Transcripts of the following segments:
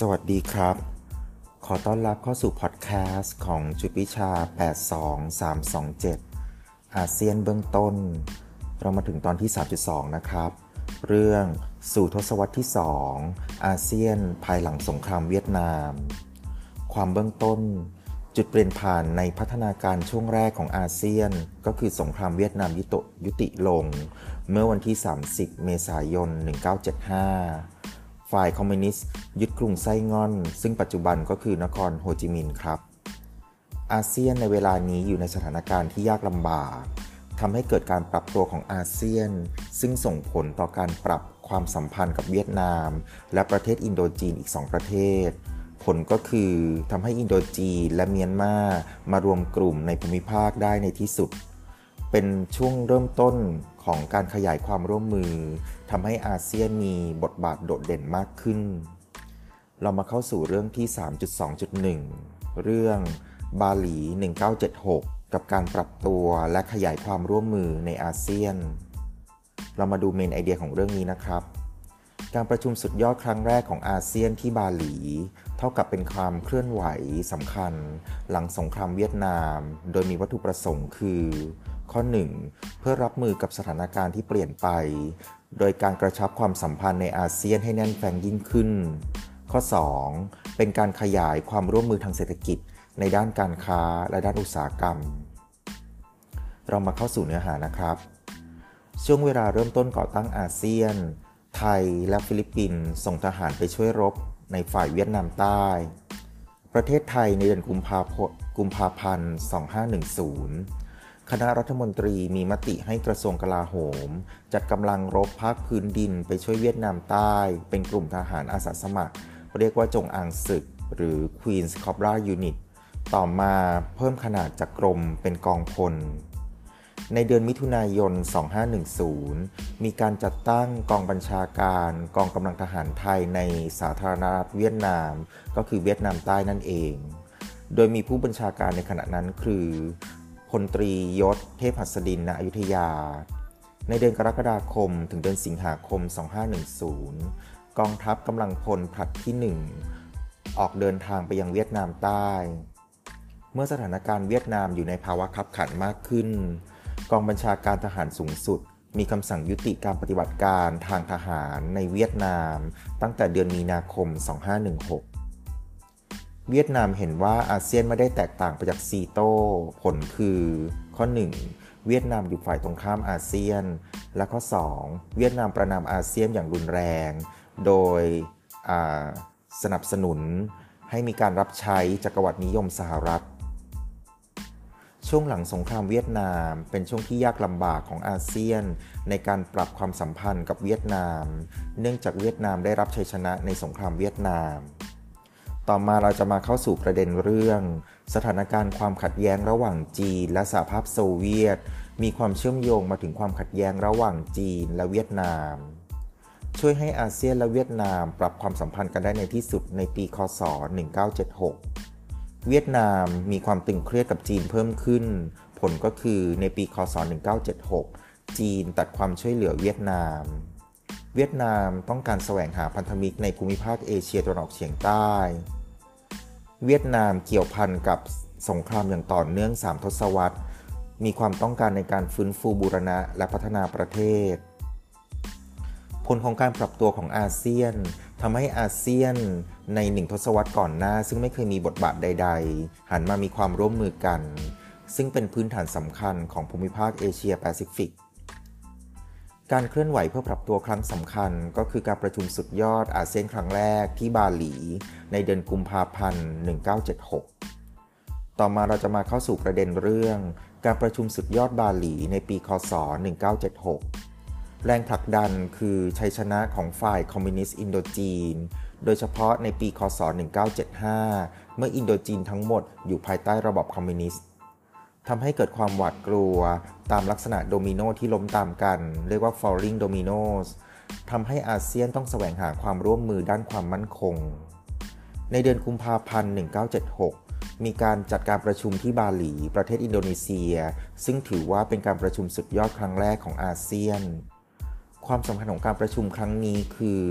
สวัสดีครับ ขอต้อนรับเข้าสู่พอดแคสต์ของจุดวิชา 82327 อาเซียนเบื้องต้น เรามาถึงตอนที่ 3.2 นะครับ เรื่องสู่ทศวรรษที่ 2 อาเซียนภายหลังสงครามเวียดนาม ความเบื้องต้น จุดเปลี่ยนผ่านในพัฒนาการช่วงแรกของอาเซียน ก็คือสงครามเวียดนามยุตยุติลง เมื่อวันที่ 30 เมษายน 1975 ฝ่ายคอมมิวนิสต์ยึดกรุงไซ่ง่อน ซึ่งปัจจุบันก็คือนครโฮจิมินห์ครับ อาเซียนในเวลานี้อยู่ในสถานการณ์ที่ยากลำบากทำให้เกิดการปรับตัวของอาเซียน ซึ่งส่งผลต่อการปรับความสัมพันธ์กับเวียดนาม และประเทศอินโดจีนอีก 2 ประเทศ ผลก็คือทำให้อินโดจีนและเมียนมามารวมกลุ่มในภูมิภาคได้ในที่สุด เป็นช่วงเริ่มต้น ของการขยายความร่วมมือทำให้อาเซียนมีบทบาทโดดเด่นมากขึ้น เรามาเข้าสู่เรื่องที่ 3.2.1 เรื่องบาหลี 1976 กับการปรับตัวและขยายความร่วมมือในอาเซียน เรามาดูเมนไอเดียของเรื่องนี้นะครับ การประชุมสุดยอดครั้งแรกของอาเซียนที่บาหลี เท่ากับเป็นความเคลื่อนไหวสำคัญ หลังสงครามเวียดนาม โดยมีวัตถุประสงค์คือ ข้อ 1 เพื่อรับมือกับสถานการณ์ที่เปลี่ยนไป โดยการกระชับความสัมพันธ์ในอาเซียนให้แน่นแฟ้นยิ่งขึ้น ข้อ 2 เป็นการขยายความร่วมมือทางเศรษฐกิจ ในด้านการค้าและด้านอุตสาหกรรม เรามาเข้าสู่เนื้อหานะครับ ช่วงเวลาเริ่มต้นก่อตั้งอาเซียน ไทยและฟิลิปปินส์ส่งทหารไปช่วยรบในฝ่ายเวียดนามใต้ ประเทศไทยในเดือนกุมภากุมภาพันธ์ 2510 คณะรัฐมนตรีมีมติให้กระทรวงกลาโหม จัดกำลังรบภาคพื้นดินไปช่วยเวียดนามใต้ เป็นกลุ่มทหารอาสาสมัคร เรียกว่าจงอางศึก หรือ Queen's Cobra Unit ต่อมาเพิ่มขนาดจากกรมเป็นกองพล ในเดือนมิถุนายน 2510 มีการจัดตั้งกองบัญชาการกองกำลังทหารไทยในสาธารณรัฐเวียดนาม ก็คือเวียดนามใต้นั่นเอง โดยมีผู้บัญชาการในขณะนั้นคือ พลตรียศเทพหัสดินณอยุธยา ในเดือนกรกฎาคม ถึงเดือนสิงหาคม 2510 กองทัพกำลังพลผลัดที่ 1 ออกเดินทางไปยังเวียดนามใต้ เมื่อสถานการณ์เวียดนามอยู่ในภาวะขับขันมากขึ้น กองบัญชาการทหารสูงสุด มีคำสั่งยุติการปฏิบัติการทางทหารในเวียดนาม ตั้งแต่เดือนมีนาคม 2516 เวียดนามเห็นว่าอาเซียนไม่ได้แตกต่างไปจากซีโต้ผลคือข้อ 1. เวียดนามอยู่ฝ่ายตรงข้ามอาเซียน และข้อ 2. เวียดนามประนามอาเซียนอย่างรุนแรง โดยสนับสนุนให้มีการรับใช้จักรวรรดินิยมสหรัฐ ช่วงหลังสงครามเวียดนามเป็นช่วงที่ยากลำบากของอาเซียน ในการปรับความสัมพันธ์กับเวียดนาม เนื่องจากเวียดนามได้รับชัยชนะในสงครามเวียดนาม ต่อมาเราจะมาเข้าสู่ประเด็นเรื่อง สถานการณ์ความขัดแย้งระหว่างจีน และสหภาพโซเวียต มีความเชื่อมโยงมาถึงความขัดแย้งระหว่างจีนและเวียดนาม ช่วยให้อาเซียนและเวียดนามปรับความสัมพันธ์กันได้ในที่สุดในปีคศ 1976 เวียดนามมีความตึงเครียดกับจีนเพิ่มขึ้น ผลก็คือในปีคศ 1976 จีนตัดความช่วยเหลือเวียดนาม เวียดนามต้องการแสวงหาพันธมิตรในภูมิภาคเอเชียตะวันออกเฉียงใต้ เวียดนามเกี่ยวพันกับสงครามอย่างต่อเนื่อง 3 ทศวรรษ มีความต้องการในการฟื้นฟูบูรณะและพัฒนาประเทศ ผลของการปรับตัวของอาเซียนทำให้อาเซียนในหนึ่งทศวรรษก่อนหน้า ซึ่งไม่เคยมีบทบาทใด ๆ หันมามีความร่วมมือกัน ซึ่งเป็นพื้นฐานสำคัญของภูมิภาคเอเชียแปซิฟิก การเคลื่อนไหวเพื่อปรับตัวครั้งสำคัญ ก็คือการประชุมสุดยอดอาเซียนครั้งแรกที่บาหลี ในเดือนกุมภาพันธ์ 1976 ต่อมาเราจะมาเข้าสู่ประเด็นเรื่อง การประชุมสุดยอดบาหลีในปี คศ 1976 แรงผลักดันคือชัยชนะของฝ่ายคอมมิวนิสต์อินโดจีน โดยเฉพาะในปี คศ 1975 เมื่ออินโดจีนทั้งหมดอยู่ภายใต้ระบอบคอมมิวนิสต์ ทำให้เกิดความหวาดกลัวตามลักษณะโดมิโนที่ล้มตามกัน เรียกว่า falling dominoes ทำให้อาเซียนต้องแสวงหาความร่วมมือด้านความมั่นคง ในเดือนกุมภาพันธ์ 1976 มีการจัดการประชุมที่บาหลี ประเทศอินโดนีเซีย ซึ่งถือว่าเป็นการประชุมสุดยอดครั้งแรกของอาเซียน ความสำคัญของการประชุมครั้งนี้คือ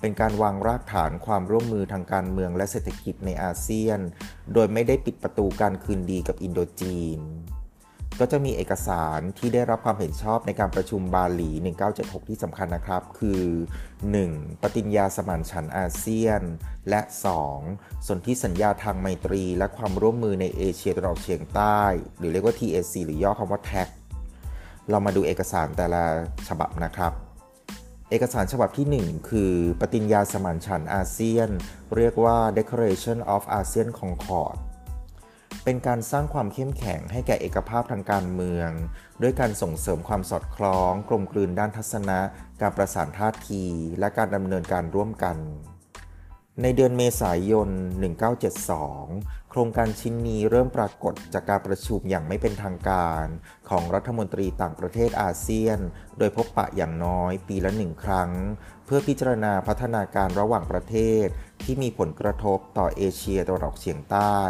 เป็นการวางรากฐานความร่วมมือทางการเมืองและเศรษฐกิจในอาเซียน โดยไม่ได้ปิดประตูการคืนดีกับอินโดจีน ก็จะมีเอกสารที่ได้รับความเห็นชอบในการประชุมบาหลี 1976 ที่สำคัญนะครับ คือ 1. ปฏิญญาสมานฉันท์อาเซียน และ 2. สนธิสัญญาทางไมตรี และความร่วมมือในเอเชียตะวันออกเฉียงใต้ หรือเรียกว่า TAC หรือย่อคำว่า TAC เรามาดูเอกสารแต่ละฉบับนะครับ เอกสารฉบับที่ 1 คือปฏิญญาสมานฉันอาเซียน เรียกว่า Declaration of ASEAN Concord เป็นการสร้างความเข้มแข็งให้แก่เอกภาพทางการเมือง ด้วยการส่งเสริมความสอดคล้อง กลมกลืนด้านทัศนะ การประสานท่าที และการดำเนินการร่วมกัน ในเดือนเมษายน 1972 โครงการชิ้นนี้เริ่มปรากฏจากการประชุมอย่างไม่เป็นทางการของรัฐมนตรีต่างประเทศอาเซียน โดยพบปะอย่างน้อยปีละหนึ่งครั้ง เพื่อพิจารณาพัฒนาการระหว่างประเทศ ที่มีผลกระทบต่อเอเชียตะวันออกเฉียงใต้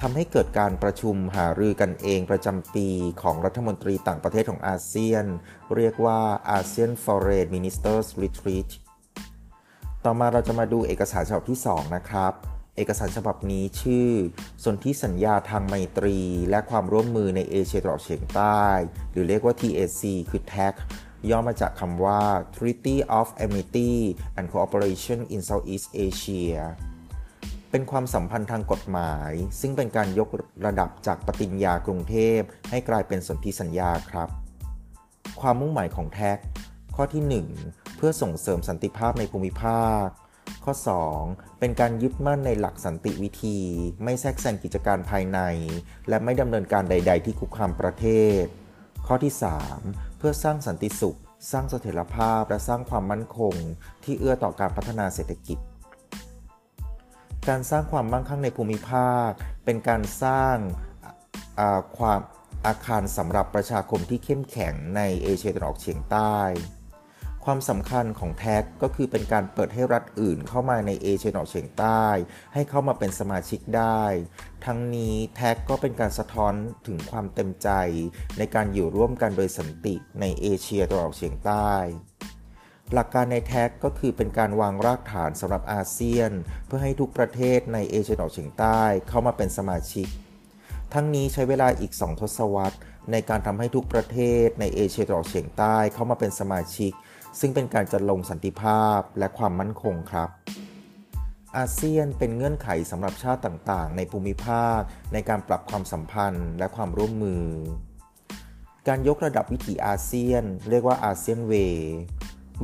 ทำให้เกิดการประชุมหารือกันเองประจำปีของรัฐมนตรีต่างประเทศของอาเซียน เรียกว่า ASEAN Foreign Ministers Retreat ต่อมาเราจะมาดูเอกสารฉบับที่ 2 นะครับ เอกสารฉบับนี้ชื่อ สนธิสัญญาทางไมตรี และความร่วมมือในเอเชียตะวันออกเฉียงใต้ หรือเรียกว่า TAC คือ TAC ย่อมาจากคำว่า Treaty of Amity and Cooperation in Southeast Asia เป็นความสัมพันธ์ทางกฎหมาย ซึ่งเป็นการยกระดับจากปฏิญญากรุงเทพ ให้กลายเป็นสนธิสัญญาครับ ความมุ่งหมายของแท็ก ข้อที่ 1 พื่อส่งเสริมสันติภาพในภูมิภาค ข้อ 2 เป็นการยึดมั่นในหลักสันติวิธี ไม่แทรกแซงกิจการภายใน และไม่ดำเนินการใด ๆ ที่คุกคามประเทศ ข้อที่ 3 เพื่อสร้างสันติสุข สร้างเสถียรภาพและสร้างความมั่นคง ที่เอื้อต่อการพัฒนาเศรษฐกิจการสร้างความมั่งคั่งในภูมิภาค เป็นการสร้างความอาคารสำหรับประชาคมที่เข้มแข็งในเอเชียตะวันออกเฉียงใต้ ความสำคัญของ TAC ก็คือเป็นการเปิดให้รัฐอื่นเข้ามาในเอเชียตะวันออกเฉียงใต้ ให้เข้ามาเป็นสมาชิกได้ ทั้งนี้ TAC ก็เป็นการสะท้อนถึงความเต็มใจ ในการอยู่ร่วมกันโดยสันติในเอเชียตะวันออกเฉียงใต้ หลักการใน TAC ก็คือเป็นการวางรากฐานสำหรับอาเซียน เพื่อให้ทุกประเทศในเอเชียตะวันออกเฉียงใต้เข้ามาเป็นสมาชิก ทั้งนี้ใช้เวลาอีก 2 ทศวรรษในการทำให้ทุกประเทศในเอเชียตะวันออกเฉียงใต้เข้ามาเป็นสมาชิก ซึ่งเป็นการจัดลงสันติภาพและความมั่นคงครับ อาเซียนเป็นเงื่อนไขสำหรับชาติต่างๆ ในภูมิภาค ในการปรับความสัมพันธ์และความร่วมมือ การยกระดับวิถีอาเซียน เรียกว่าอาเซียนเว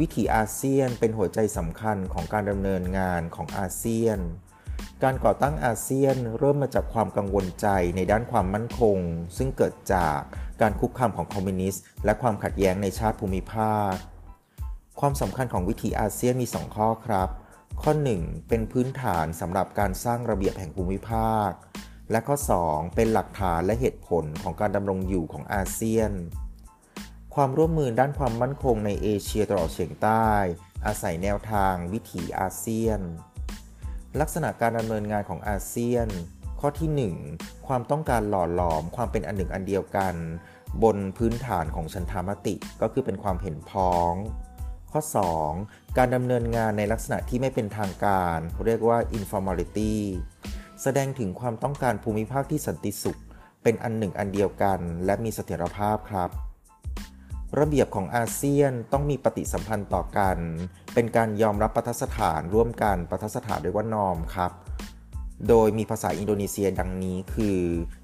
วิถีอาเซียนเป็นหัวใจสำคัญของการดำเนินงานของอาเซียน การก่อตั้งอาเซียนเริ่มมาจากความกังวลใจในด้านความมั่นคง ซึ่งเกิดจากการคุกคามของคอมมิวนิสต์และความขัดแย้งในชาติภูมิภาค ความสำคัญของวิถีอาเซียนมี 2 ข้อครับ ข้อ 1 เป็นพื้นฐานสำหรับการสร้างระเบียบแห่งภูมิภาค และข้อ 2 เป็นหลักฐานและเหตุผลของการดำรงอยู่ของอาเซียน ความร่วมมือด้านความมั่นคงในเอเชียตะวันออกเฉียงใต้ อาศัยแนวทางวิถีอาเซียน ลักษณะการดำเนินงานของอาเซียน ข้อที่ 1 ความต้องการหล่อหลอมความเป็นอันหนึ่งอันเดียวกัน บนพื้นฐานของชันธามติก็คือเป็นความเห็นพ้อง ข้อ 2 การดำเนินงานในลักษณะที่ไม่เป็นทางการ เรียกว่า informality แสดงถึงความต้องการภูมิภาคที่สันติสุข เป็นอันหนึ่งอันเดียวกัน และมีเสถียรภาพครับ ระเบียบของอาเซียนต้องมีปฏิสัมพันธ์ต่อกัน เป็นการยอมรับปัทสถานร่วมกันปัทสถานด้วยว่านอมครับ โดยมีภาษาอินโดนีเซียดังนี้คือ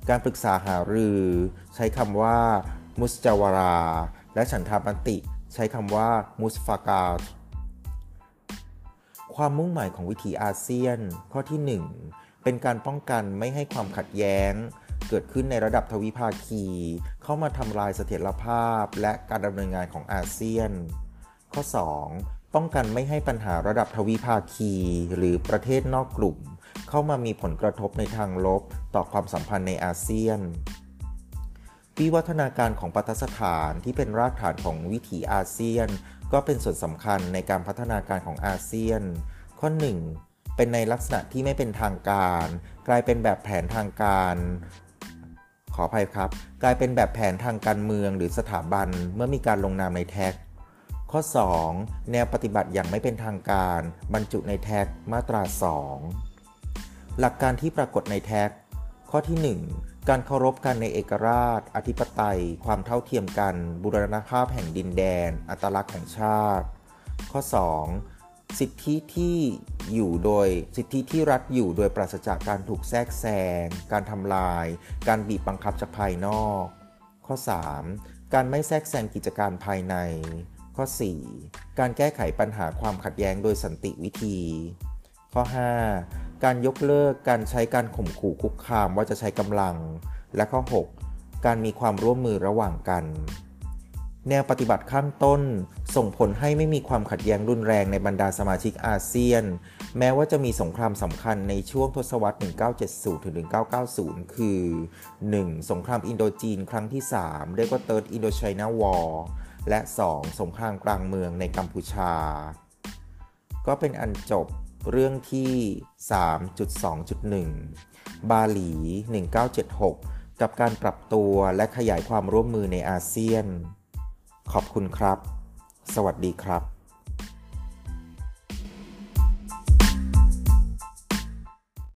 การปรึกษาหารือ ใช้คำว่า มุสจาวารา และฉันทามติ ใช้คำว่ามุสฟากาตความมุ่งหมายของวิถีอาเซียน ข้อที่ 1 เป็นการป้องกันไม่ให้ความขัดแย้ง เกิดขึ้นในระดับทวิภาคี เข้ามาทำลายเสถียรภาพ และการดำเนินงานของอาเซียน ข้อ 2. ป้องกันไม่ให้ปัญหาระดับทวิภาคี หรือประเทศนอกกลุ่ม เข้ามามีผลกระทบในทางลบต่อความสัมพันธ์ในอาเซียน วิวัฒนาการของปัตสถานที่เป็นรากฐานของวิถีอาเซียน ก็เป็นส่วนสำคัญในการพัฒนาการของอาเซียน ข้อ 1 เป็นในลักษณะที่ไม่เป็นทางการ กลายเป็นแบบแผนทางการ ขออภัยครับ กลายเป็นแบบแผนทางการเมืองหรือสถาบันเมื่อมีการลงนามในแท็กขข้อ 2 แนวปฏิบัติอย่างไม่เป็นทางการ บรรจุในแท็กมาตรา 2 หลักการที่ปรากฏในแท็ก ข้อที่ 1 การเคารพกันในเอกราช อธิปไตย ความเท่าเทียมกันบูรณภาพแห่งดินแดน อัตลักษณ์ของชาติ ข้อ 2 สิทธิที่อยู่โดยสิทธิที่รัฐอยู่โดยปราศจากการถูกแทรกแซง การทำลาย การบีบบังคับจากภายนอก ข้อ 3 การไม่แทรกแซงกิจการภายใน ข้อ 4 การแก้ไขปัญหาความขัดแย้งโดยสันติวิธี ข้อ 5 การยกเลิกการใช้การข่มขู่คุกคามว่าจะใช้กำลัง และข้อ 6 การมีความร่วมมือระหว่างกัน แนวปฏิบัติข้างต้น ส่งผลให้ไม่มีความขัดแย้งรุนแรงในบรรดาสมาชิกอาเซียน แม้ว่าจะมีสงครามสำคัญในช่วงทศวรรษ 1970 ถึง 1990 คือ 1. สงครามอินโดจีนครั้งที่ 3 เรียกว่า Third Indochina War และ 2. สงครามกลางเมืองในกัมพูชา ก็เป็นอันจบ เรื่องที่ 3.2.1 บาหลี 1976 กับการปรับตัวและขยายความร่วมมือในอาเซียน ขอบคุณครับ สวัสดีครับ